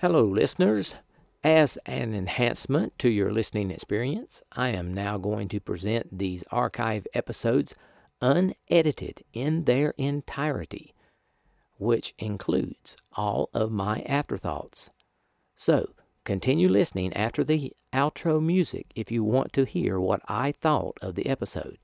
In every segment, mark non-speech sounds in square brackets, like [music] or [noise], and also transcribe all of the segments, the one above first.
Hello, listeners. As an enhancement to your listening experience, I am now going to present these archive episodes unedited in their entirety, which includes all of my afterthoughts. So, continue listening after the outro music if you want to hear what I thought of the episode.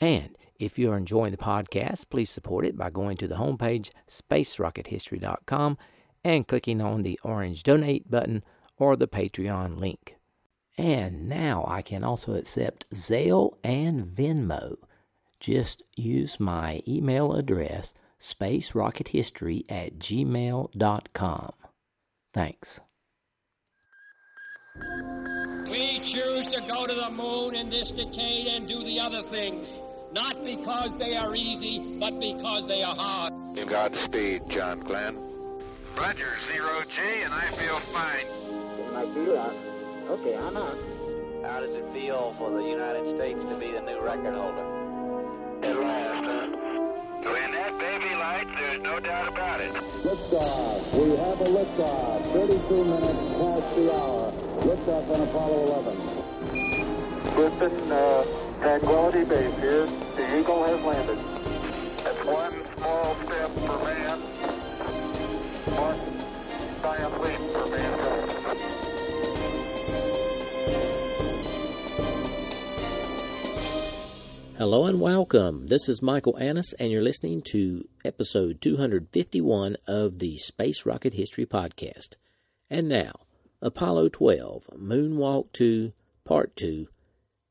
And if you're enjoying the podcast, please support it by going to the homepage spacerockethistory.com and clicking on the orange donate button or the Patreon link. And now I can also accept Zelle and Venmo. Just use my email address, spacerockethistory at gmail.com. Thanks. We choose to go to the moon in this decade and do the other things, not because they are easy, but because they are hard. Godspeed, John Glenn. Roger, zero G, and I feel fine. I feel uh, okay, I'm on. How does it feel for the United States to be the new record holder? At last, huh? When that baby lights, there's no doubt about it. Liftoff. We have a liftoff. 32 minutes past the hour. Liftoff on Apollo 11. Houston, uh, Tranquility Base here. The Eagle has landed. That's one small step for man, Hello and welcome. This is Michael Annis, and you're listening to episode 251 of the Space Rocket History Podcast. And now, Apollo 12, Moonwalk 2, Part 2,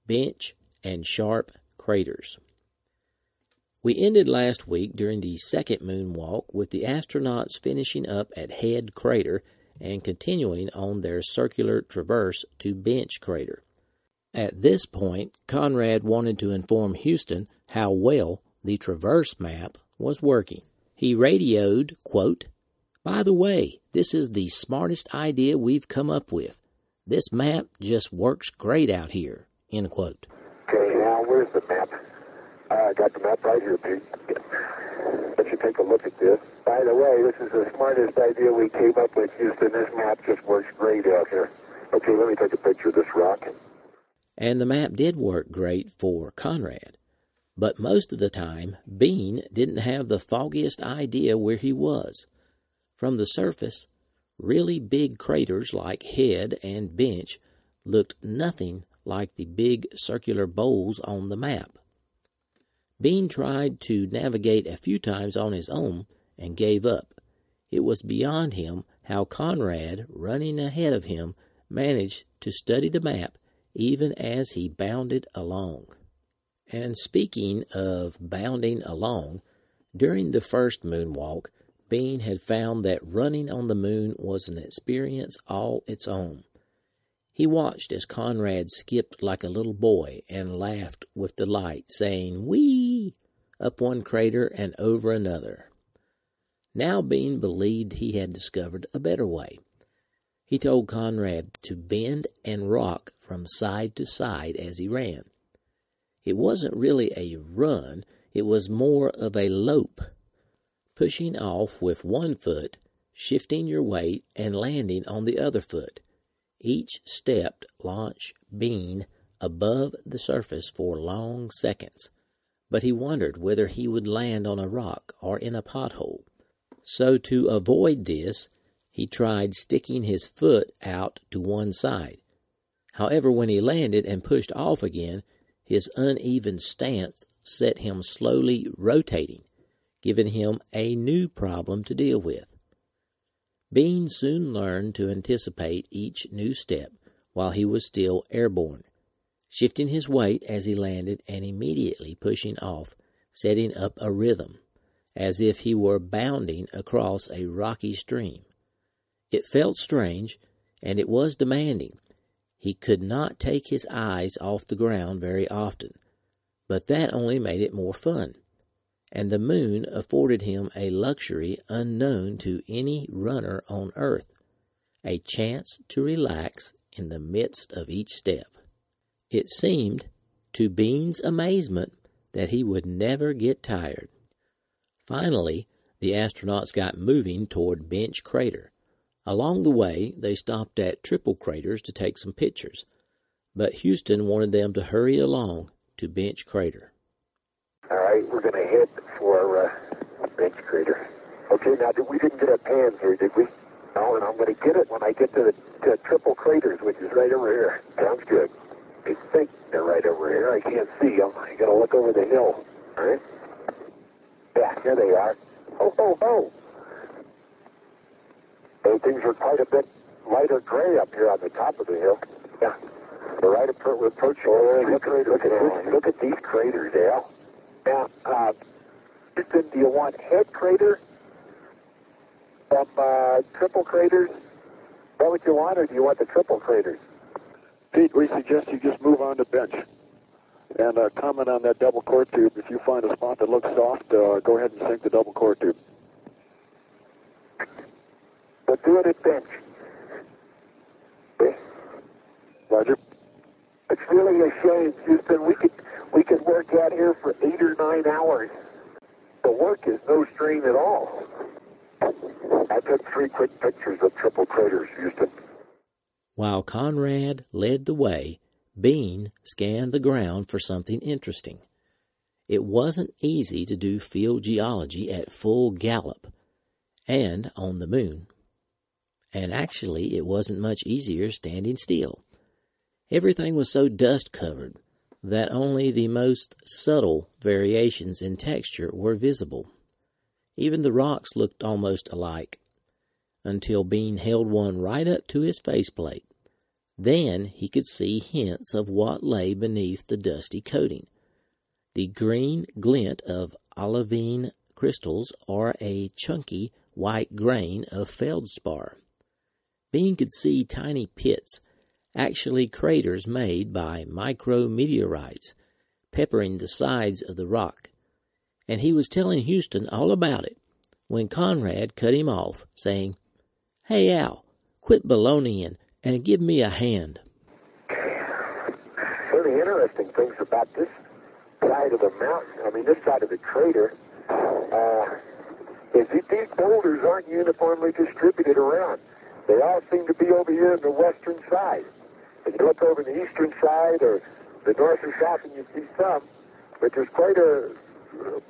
Bench and Sharp Craters. We ended last week during the second moonwalk with the astronauts finishing up at Head Crater and continuing on their circular traverse to Bench Crater. At this point, Conrad wanted to inform Houston how well the traverse map was working. He radioed, quote, By the way, this is the smartest idea we've come up with. This map just works great out here. End quote. Okay, now where's the map? I got the map right here, Pete. Let you take a look at this. By the way, this is the smartest idea we came up with, Houston. This map just works great out here. Okay, let me take a picture of this rock. And the map did work great for Conrad. But most of the time, Bean didn't have the foggiest idea where he was. From the surface, really big craters like Head and Bench looked nothing like the big circular bowls on the map. Bean tried to navigate a few times on his own and gave up. It was beyond him how Conrad, running ahead of him, managed to study the map even as he bounded along. And speaking of bounding along, during the first moonwalk, Bean had found that running on the moon was an experience all its own. He watched as Conrad skipped like a little boy and laughed with delight, saying, Whee! up one crater and over another. Now Bean believed he had discovered a better way. He told Conrad to bend and rock from side to side as he ran. It wasn't really a run, it was more of a lope, pushing off with one foot, shifting your weight, and landing on the other foot. Each step launched Bean above the surface for long seconds, but he wondered whether he would land on a rock or in a pothole. So, to avoid this, he tried sticking his foot out to one side. However, when he landed and pushed off again, his uneven stance set him slowly rotating, giving him a new problem to deal with. Bean soon learned to anticipate each new step while he was still airborne, shifting his weight as he landed and immediately pushing off, setting up a rhythm, as if he were bounding across a rocky stream. It felt strange, and it was demanding. He could not take his eyes off the ground very often, but that only made it more fun and the moon afforded him a luxury unknown to any runner on earth a chance to relax in the midst of each step. It seemed, to Bean's amazement, that he would never get tired. Finally, the astronauts got moving toward Bench Crater, Along the way, they stopped at Triple Craters to take some pictures, but Houston wanted them to hurry along to Bench Crater. All right, we're going to head for uh, Bench Crater. Okay, now we didn't get our pans here, did we? No, and I'm going to get it when I get to the to Triple Craters, which is right over here. Sounds good. I think they're right over here. I can't see them. I got to look over the hill. All right. Yeah, here they are. Oh, oh, oh. Those things are quite a bit lighter gray up here on the top of the hill. Yeah. They're right appro- approaching. Oh, look, look, at this, look at these craters, Al. Now, uh, Houston, do you want head crater from uh, triple craters? Is that what you want, or do you want the triple craters? Pete, we suggest you just move on to bench and uh, comment on that double core tube. If you find a spot that looks soft, uh, go ahead and sink the double core tube. But do it at bench. Okay. Roger. It's really a shame, Houston. We could we could work out here for eight or nine hours. The work is no strain at all. I took three quick pictures of triple craters, Houston. While Conrad led the way, Bean scanned the ground for something interesting. It wasn't easy to do field geology at full gallop and on the moon. And actually, it wasn't much easier standing still. Everything was so dust covered that only the most subtle variations in texture were visible. Even the rocks looked almost alike, until Bean held one right up to his faceplate. Then he could see hints of what lay beneath the dusty coating. The green glint of olivine crystals or a chunky white grain of feldspar. Bean could see tiny pits, actually craters made by micrometeorites, peppering the sides of the rock. And he was telling Houston all about it when Conrad cut him off, saying, Hey, Al, quit baloneying and give me a hand. One of the interesting things about this side of the mountain, I mean, this side of the crater, uh, is that these boulders aren't uniformly distributed around. They all seem to be over here on the western side. If you look over the eastern side or the north or south, and you see some, but there's quite a, a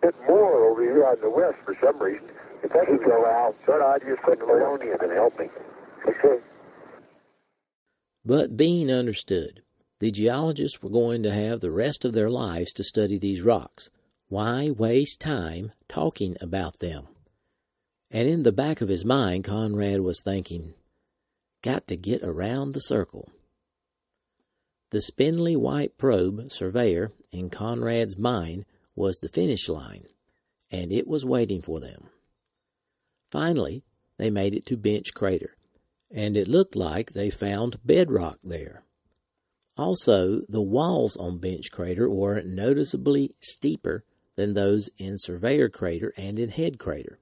bit more over here on the west for some reason. If that could go out, so I'd just put Maloney in and help me. Okay. But Bean understood. The geologists were going to have the rest of their lives to study these rocks. Why waste time talking about them? And in the back of his mind, Conrad was thinking, got to get around the circle. The spindly white probe surveyor in Conrad's mind was the finish line, and it was waiting for them. Finally, they made it to Bench Crater, and it looked like they found bedrock there. Also, the walls on Bench Crater were noticeably steeper than those in Surveyor Crater and in Head Crater.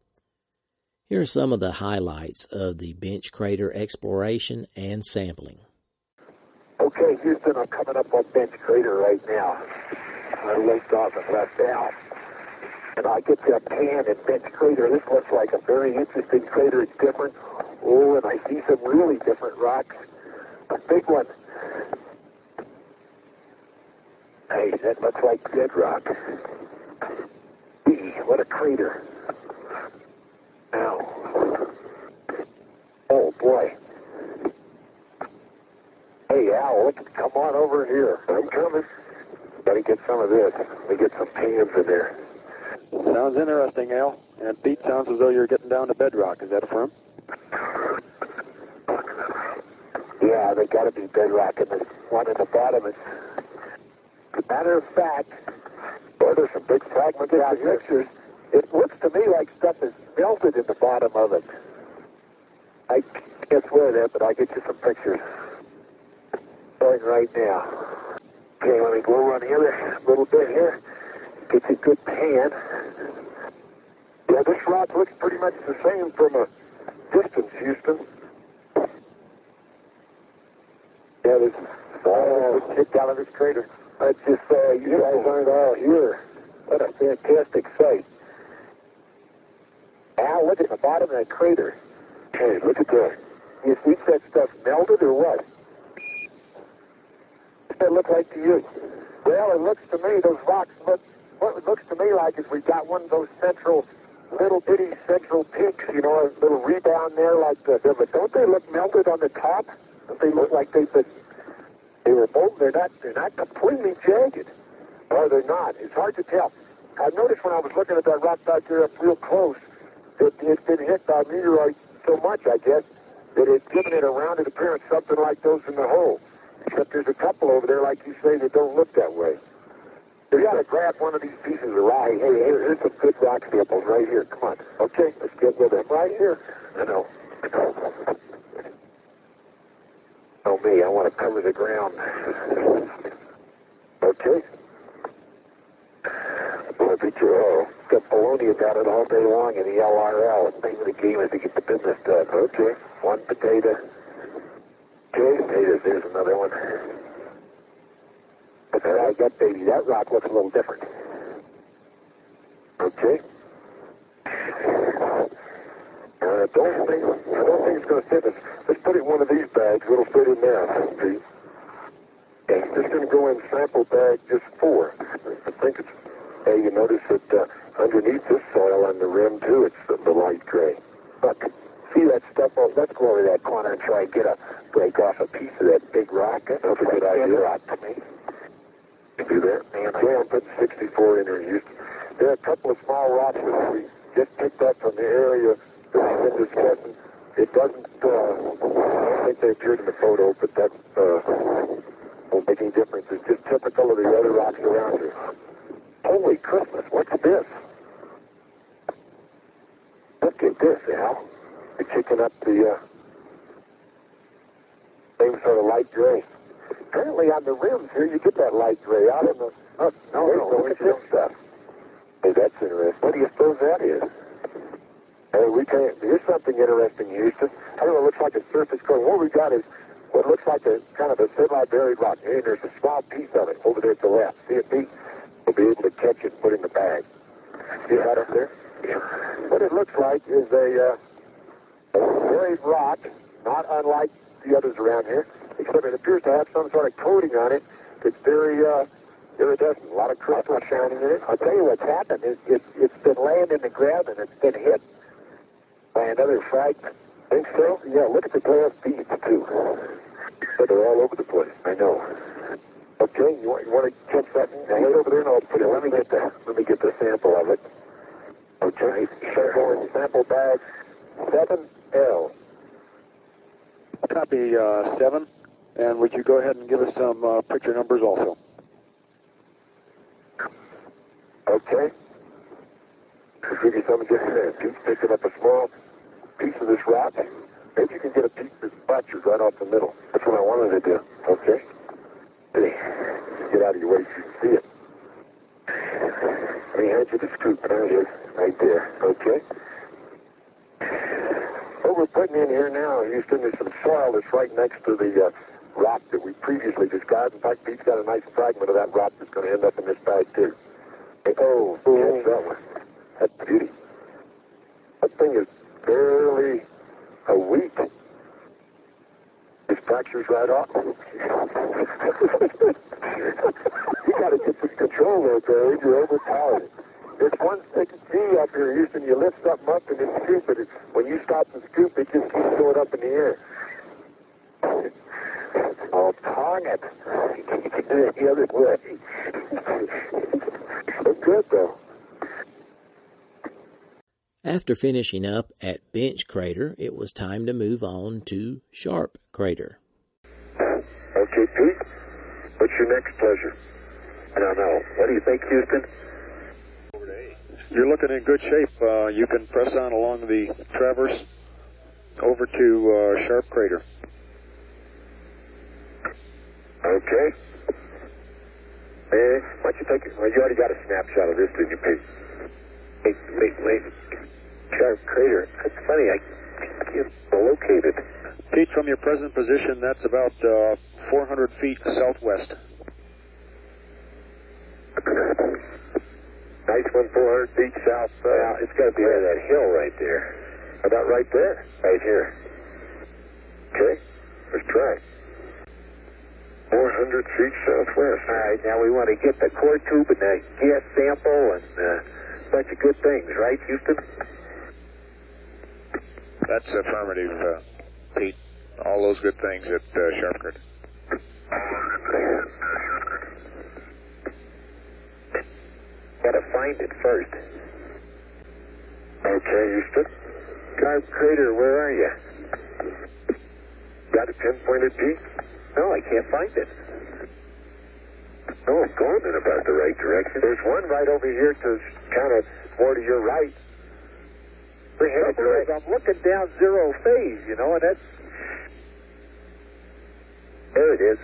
Here are some of the highlights of the Bench Crater exploration and sampling. Okay, Houston, I'm coming up on Bench Crater right now. I left off and left out. And I get to a pan in Bench Crater. This looks like a very interesting crater. It's different. Oh, and I see some really different rocks. A big one. Hey, that looks like bedrock. Gee, what a crater. Now. Oh, boy. Come on over here. I'm coming. Gotta get some of this. Let me get some pans in there. Sounds interesting, Al. And Pete, sounds as though you're getting down to bedrock. Is that firm? Yeah, they gotta be bedrock, and the one in the bottom is. As a matter of fact, boy, there's some big fragments out here. It looks to me like stuff is melted in the bottom of it. I can't swear that, but I'll get you some pictures. Right now. Okay, let me go around the other little bit here. Get a good pan. Yeah, this rock looks pretty much the same from a distance, Houston. Yeah, there's oh, kicked out of this crater. I just uh, you guys aren't all here. What a fantastic sight. Al, look at the bottom of that crater. Hey, look at that. You think that stuff melted or what? That look like to you? Well, it looks to me, those rocks look, what it looks to me like is we got one of those central, little bitty central peaks, you know, a little rebound there like the, but don't they look melted on the top? Don't they look like they've been, they were both, they're not, they're not completely jagged. Or they're not. It's hard to tell. I noticed when I was looking at that rock back there up real close, it, it's been hit by meteorite so much, I guess, that it's given it a rounded appearance, something like those in the hole. Except there's a couple over there, like you say, that don't look that way. We got to grab one of these pieces of rock. Hey, hey, here's some good rock samples right here. Come on. Okay, let's get with them right here. I know. [laughs] Oh, me, I want to cover the ground. [laughs] okay. Boy, picture, oh, got baloney about it all day long in the LRL. The name of the game is to get the business done. Okay, one potato. Okay, potatoes, there's another one. But that I got, baby, that rock looks a little different. Okay. Uh, don't think, I don't think it's to fit us. Let's put it in one of these bags. It'll fit in there, see? Okay, this is going to go in sample bag just four. I think it's, hey, you notice that uh, underneath this soil on the rim, too, it's the, the light gray. Look, see that stuff? Oh, let's go over that corner and try and get a, break off a piece of that big rock. That's a good idea. rock to me. You do that? Man, okay, I'm putting 64 in there, Houston. There are a couple of small rocks that we just picked up from the area that we've been discussing. It doesn't, uh, I don't think they appeared in the photo, but that, uh, won't make any difference. It's just typical of the other rocks around here. Holy Christmas, what's this? Look at this, Al. You're kicking up the, uh, same sort of light gray. Apparently on the rims here, you get that light gray out in the, oh, no, no, look at this stuff. Hey, that's interesting. What do you suppose that is? Hey, we can't, here's something interesting, Houston. I don't know, it looks like a surface coating. What we got is what looks like a kind of a semi-buried rock. Hey, there's a small piece of it over there to the left. See it, Pete? We'll be able to catch it and put it in the bag. See that up there? Yeah. What it looks like is a, uh, a buried rock, not unlike the others around here, except it appears to have some sort of coating on it that's very uh, iridescent. A lot of crystal shining in it. I'll tell you what's happened. It, it, it's been laying in the ground and it's been hit by another fragment. Think so? Yeah, look at the glass beads, too. But they're all over the place. I know. Okay, you want, you want to catch that? Head over there and I'll put it. Let me get the, let me get the sample of it. Okay, sample sample bag 7L. Copy uh, 7. And would you go ahead and give us some uh, picture numbers also? Okay. I'll give just. Pete's picking up a small piece of this rock. Maybe you can get a piece that's fractured right off the middle. That's what I wanted to do. Okay? Get out of your way so you can see it. Let me hand you the scoop. There it is. Right there. Okay? What we're putting in here now, Houston, is some soil that's right next to the uh, rock that we previously described. In fact, Pete's got a nice fragment of that rock that's going to end up in this bag, too. Oh, catch that one. That's beauty. That thing is barely a week. His fractures right off. [laughs] you got to get some control there, Barry. You're overpowered. It's one of G up here, Houston. You lift something up and it's scoop it. When you stop and scoop, it just keeps going up in the air. Oh, darn. You can do it the other way. Look good, though. After finishing up at Bench Crater, it was time to move on to Sharp Crater. Okay, Pete. What's your next pleasure? I don't know. What do you think, Houston? You're looking in good shape. Uh, you can press on along the traverse over to uh, Sharp Crater. Okay. Eh, why don't you take it? Well, you already got a snapshot of this, didn't you, Pete? Wait, wait, wait. Sharp crater. That's funny. I can't locate it. Pete, from your present position, that's about uh, 400 feet southwest. [clears throat] Nice one, 400 feet south. Uh, Well, it's got to be under that hill right there. About right there. Right here. Okay, let's try. 400 feet southwest. All right, now we want to get the core tube and the gas sample and uh, a bunch of good things, right, Houston? That's affirmative, uh, Pete. All those good things at uh, Sharpgrid. Gotta find it first. Okay, Houston. Garb Crater, where are you? Got a pinpointed peak? No, I can't find it. No, I'm going in about the right direction. There's one right over here to kind of more to your right. The head I'm looking down zero phase, you know, and that's... There it is.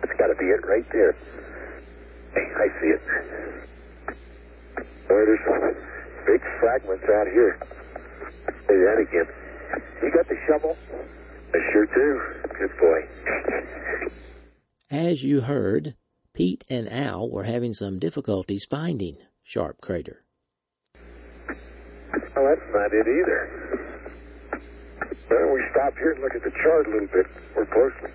That's got to be it right there. Hey, I see it. Oh, there's some big fragments out here. Say that again. You got the shovel? I sure do. Good boy. As you heard, Pete and Al were having some difficulties finding Sharp Crater. Well, that's not it either. Well, we stop here and look at the chart a little bit more closely.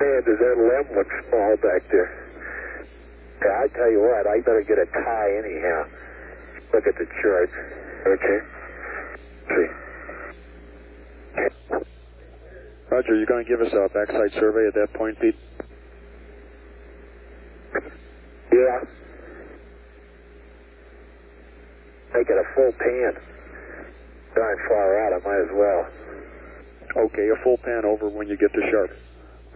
Man, does that LM look small back there? Yeah, I tell you what, I better get a tie anyhow. Look at the chart. Okay. Roger, you're going to give us a backside survey at that point, Pete? Yeah. Make it a full pan. Darn far out, I might as well. Okay, a full pan over when you get to Sharp.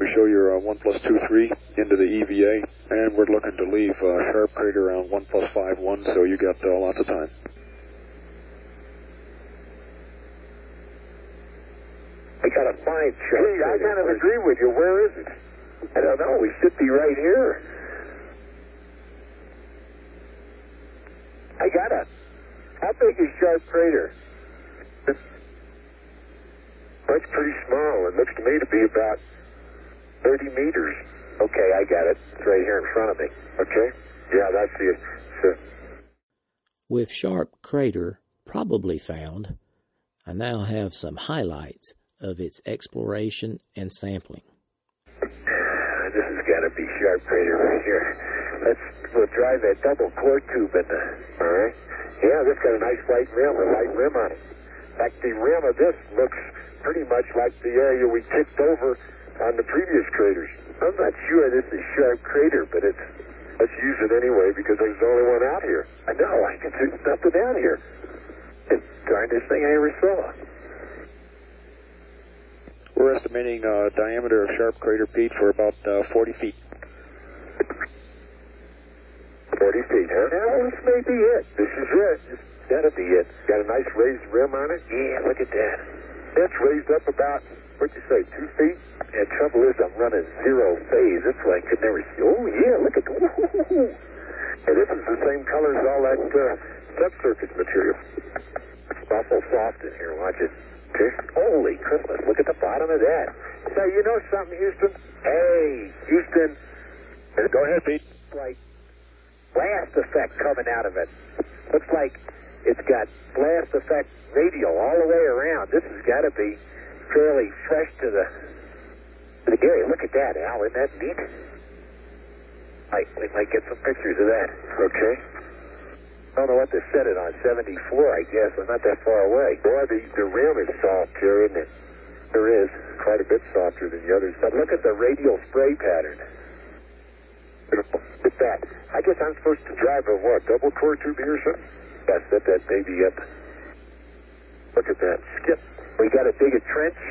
We show your uh, 1 plus 2, 3 into the EVA, and we're looking to leave uh, Sharp Crater around 1 plus 5, 1, so you got uh, lots of time. I gotta find Chuck. Hey, I kind of agree with you. Where is it? I don't know. We should be right here. I got it. How big is Sharp Crater? That's pretty small. It looks to me to be about 30 meters. Okay, I got it. It's right here in front of me. Okay? Yeah, that's the. So, With Sharp Crater probably found, I now have some highlights of its exploration and sampling. Uh, this has got to be Sharp Crater right here. Let's we'll drive that double core tube in there. All right. Yeah, this got a nice white rim, a white rim on it. In fact, the rim of this looks pretty much like the area we tipped over on the previous craters. I'm not sure this is Sharp Crater, but it's let's use it anyway because there's the only one out here. I know. I can see nothing out here. It's the darndest thing I ever saw. We're estimating uh, diameter of Sharp Crater, Pete, for about uh, 40 feet. 40 feet, huh? Now, this may be it. This is it. This gotta be it. Got a nice raised rim on it? Yeah, look at that. That's raised up about, what'd you say, two feet? And trouble is, I'm running zero phase. That's why I could never see. Oh, yeah, look at that. Hey, this is the same color as all that uh, subsurface material. It's awful soft in here. Watch it. Okay. Holy Christmas, look at the bottom of that. Say, you know something, Houston? Hey, Houston. Go ahead, Pete. Like blast effect coming out of it. Looks like it's got blast effect radial all the way around. This has got to be fairly fresh to the to the Gary. Look at that, Al. Isn't that neat? I, we might get some pictures of that. Okay. I don't know what to set it on. 74, I guess. I'm not that far away. Boy, the, the rim is soft here, isn't it? There is. Quite a bit softer than the others. But look at the radial spray pattern. Look at that. I guess I'm supposed to drive a what? Double core tube here or something? Yeah, set that baby up. Look at that. Skip. We got to dig a trench.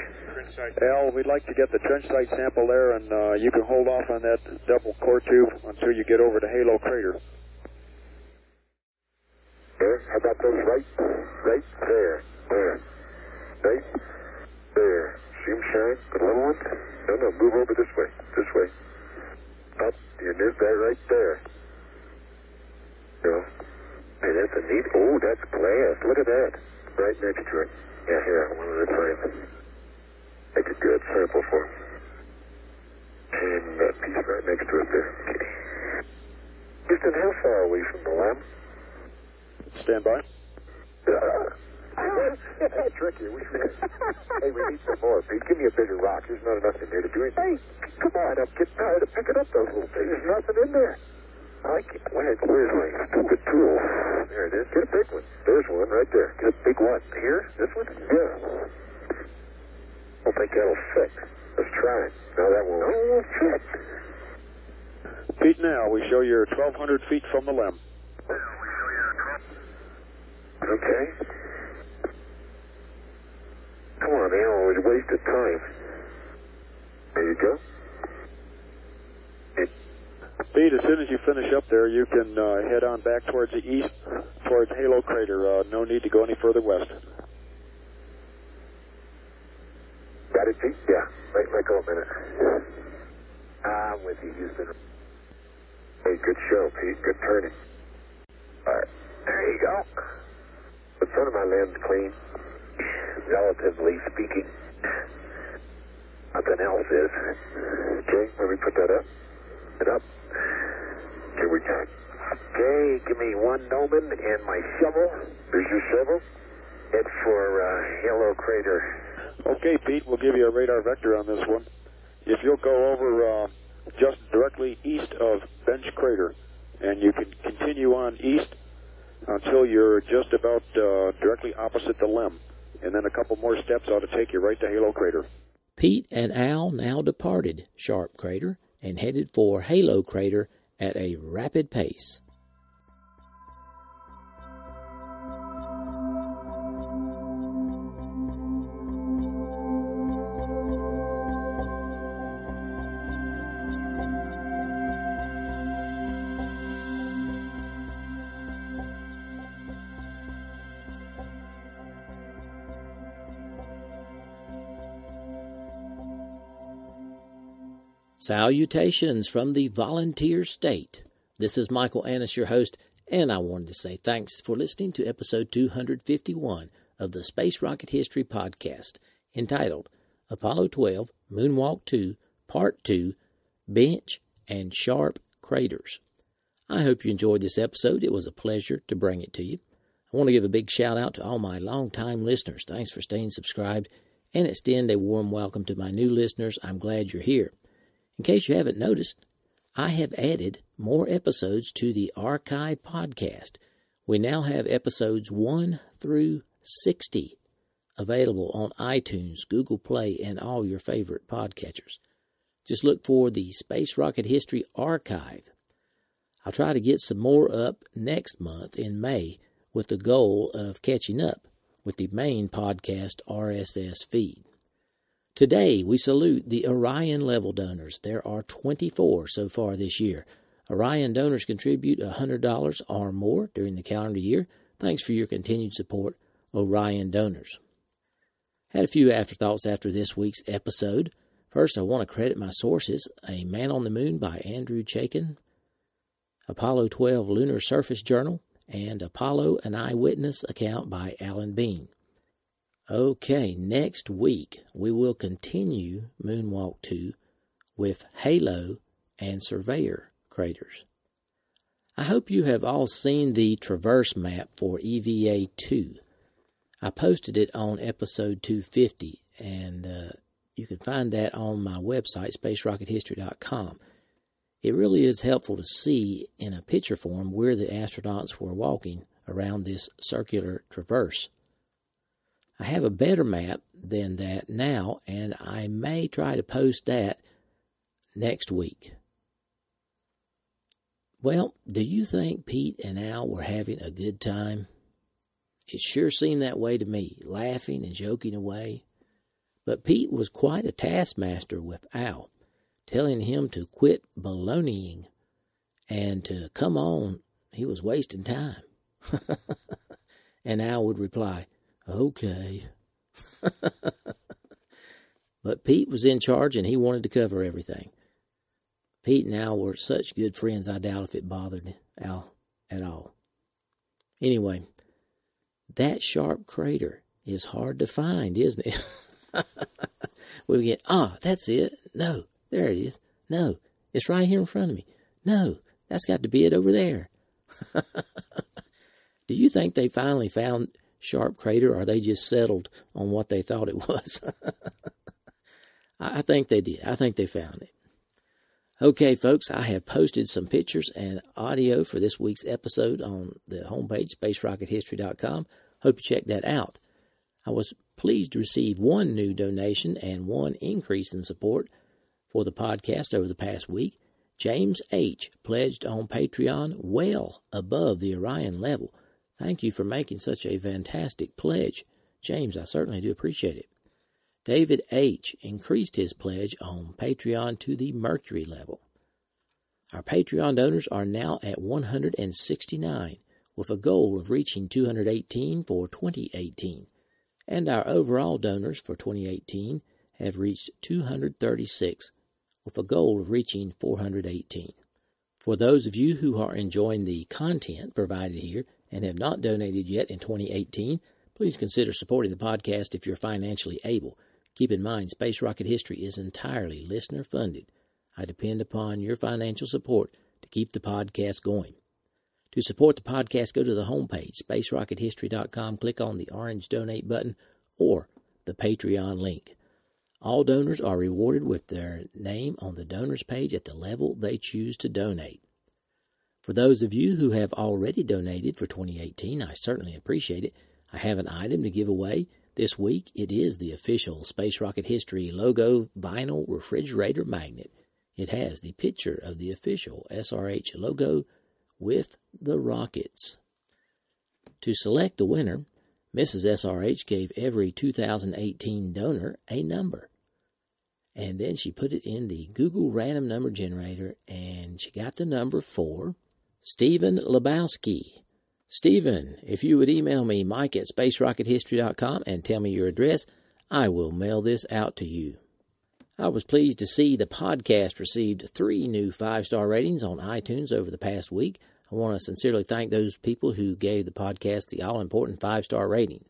Al, we'd like to get the trench site sample there, and uh, you can hold off on that double core tube until you get over to Halo Crater. There. How about those right, right there? There. Right there. See them shine? The little one? No, no. Move over this way. This way. Up. You nip that right there. No. Hey, that's a neat. Oh, that's glass. Look at that. Right next to it. Yeah, here. One at a time. Make a good sample for him. And that piece right next to it there. Houston, how far are we from the LM? Stand by. [laughs] That's Tricky. We, hey, we need some more, Pete. Give me a bigger rock. There's not enough in there to do anything. Hey, come on I'm getting tired of picking up those little things. There's nothing in there. I can't. Where's, where's my stupid tool? There it is. Get a big one. There's one right there. Get a big one. Here? This one? Yeah. I don't think that'll fit. Let's try it. No, that won't. No, it won't fit. Pete, now we show you're 1,200 feet from the LM. Okay. Come on, man. It was a waste of time. There you go. Pete, as soon as you finish up there, you can uh, head on back towards the east, towards Halo Crater. Uh, no need to go any further west. Got it, Pete? Yeah. Wait, go a minute. I'm with you, Houston. Hey, good show, Pete. Good turning. All right. There you go. The front of my lens clean, relatively speaking. Nothing else is. Okay, let me put that up. And up. Here we go. Okay, give me one Noman and my shovel. There's your shovel. Head for uh, Halo Crater. Okay, Pete, we'll give you a radar vector on this one. If you'll go over uh, just directly east of Bench Crater, and you can continue on east until you're just about uh, directly opposite the LM, and then a couple more steps ought to take you right to Halo Crater. Pete and Al now departed Sharp Crater and headed for Halo Crater at a rapid pace. Salutations from the volunteer state. This is Michael Annis, your host, and I wanted to say thanks for listening to episode 251 of the Space Rocket History Podcast, entitled Apollo 12 Moonwalk 2, Part 2 Bench and Sharp Craters. I hope you enjoyed this episode. It was a pleasure to bring it to you. I want to give a big shout out to all my longtime listeners. Thanks for staying subscribed and extend a warm welcome to my new listeners. I'm glad you're here. In case you haven't noticed, I have added more episodes to the archive podcast. We now have episodes 1 through 60 available on iTunes, Google Play, and all your favorite podcatchers. Just look for the Space Rocket History Archive. I'll try to get some more up next month in May with the goal of catching up with the main podcast RSS feed. Today, we salute the Orion level donors. There are 24 so far this year. Orion donors contribute $100 or more during the calendar year. Thanks for your continued support, Orion donors. Had a few afterthoughts after this week's episode. First, I want to credit my sources A Man on the Moon by Andrew Chaikin, Apollo 12 Lunar Surface Journal, and Apollo An Eyewitness Account by Alan Bean. Okay, next week we will continue Moonwalk 2 with Halo and Surveyor craters. I hope you have all seen the traverse map for EVA 2. I posted it on episode 250, and uh, you can find that on my website, spacerockethistory.com. It really is helpful to see in a picture form where the astronauts were walking around this circular traverse. I have a better map than that now, and I may try to post that next week. Well, do you think Pete and Al were having a good time? It sure seemed that way to me, laughing and joking away. But Pete was quite a taskmaster with Al, telling him to quit baloneying and to come on, he was wasting time. [laughs] and Al would reply, Okay. [laughs] but Pete was in charge and he wanted to cover everything. Pete and Al were such good friends, I doubt if it bothered Al at all. Anyway, that sharp crater is hard to find, isn't it? [laughs] we get, ah, that's it. No, there it is. No, it's right here in front of me. No, that's got to be it over there. [laughs] Do you think they finally found Sharp Crater, or they just settled on what they thought it [laughs] was? I think they did. I think they found it. Okay, folks, I have posted some pictures and audio for this week's episode on the homepage, spacerockethistory.com. Hope you check that out. I was pleased to receive one new donation and one increase in support for the podcast over the past week. James H. pledged on Patreon well above the Orion level. Thank you for making such a fantastic pledge. James, I certainly do appreciate it. David H. increased his pledge on Patreon to the Mercury level. Our Patreon donors are now at 169, with a goal of reaching 218 for 2018, and our overall donors for 2018 have reached 236, with a goal of reaching 418. For those of you who are enjoying the content provided here and have not donated yet in 2018, please consider supporting the podcast if you're financially able. Keep in mind, Space Rocket History is entirely listener funded. I depend upon your financial support to keep the podcast going. To support the podcast, go to the homepage, spacerockethistory.com, click on the orange donate button or the Patreon link. All donors are rewarded with their name on the donors page at the level they choose to donate. For those of you who have already donated for 2018, I certainly appreciate it. I have an item to give away this week, it is the official Space Rocket History logo vinyl refrigerator magnet. It has the picture of the official SRH logo with the rockets. To select the winner, Mrs. SRH gave every 2018 donor a number. And then she put it in the Google random number generator and she got the number for Stephen Lebowski. Stephen, if you would email me, mike at spacerockethistory.com, and tell me your address, I will mail this out to you. I was pleased to see the podcast received three new five star ratings on iTunes over the past week. I want to sincerely thank those people who gave the podcast the all important five star rating.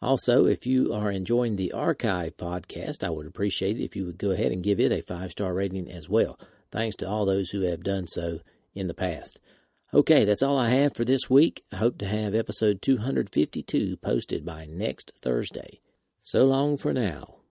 Also, if you are enjoying the archive podcast, I would appreciate it if you would go ahead and give it a five star rating as well. Thanks to all those who have done so in the past. Okay, that's all I have for this week. I hope to have episode 252 posted by next Thursday. So long for now.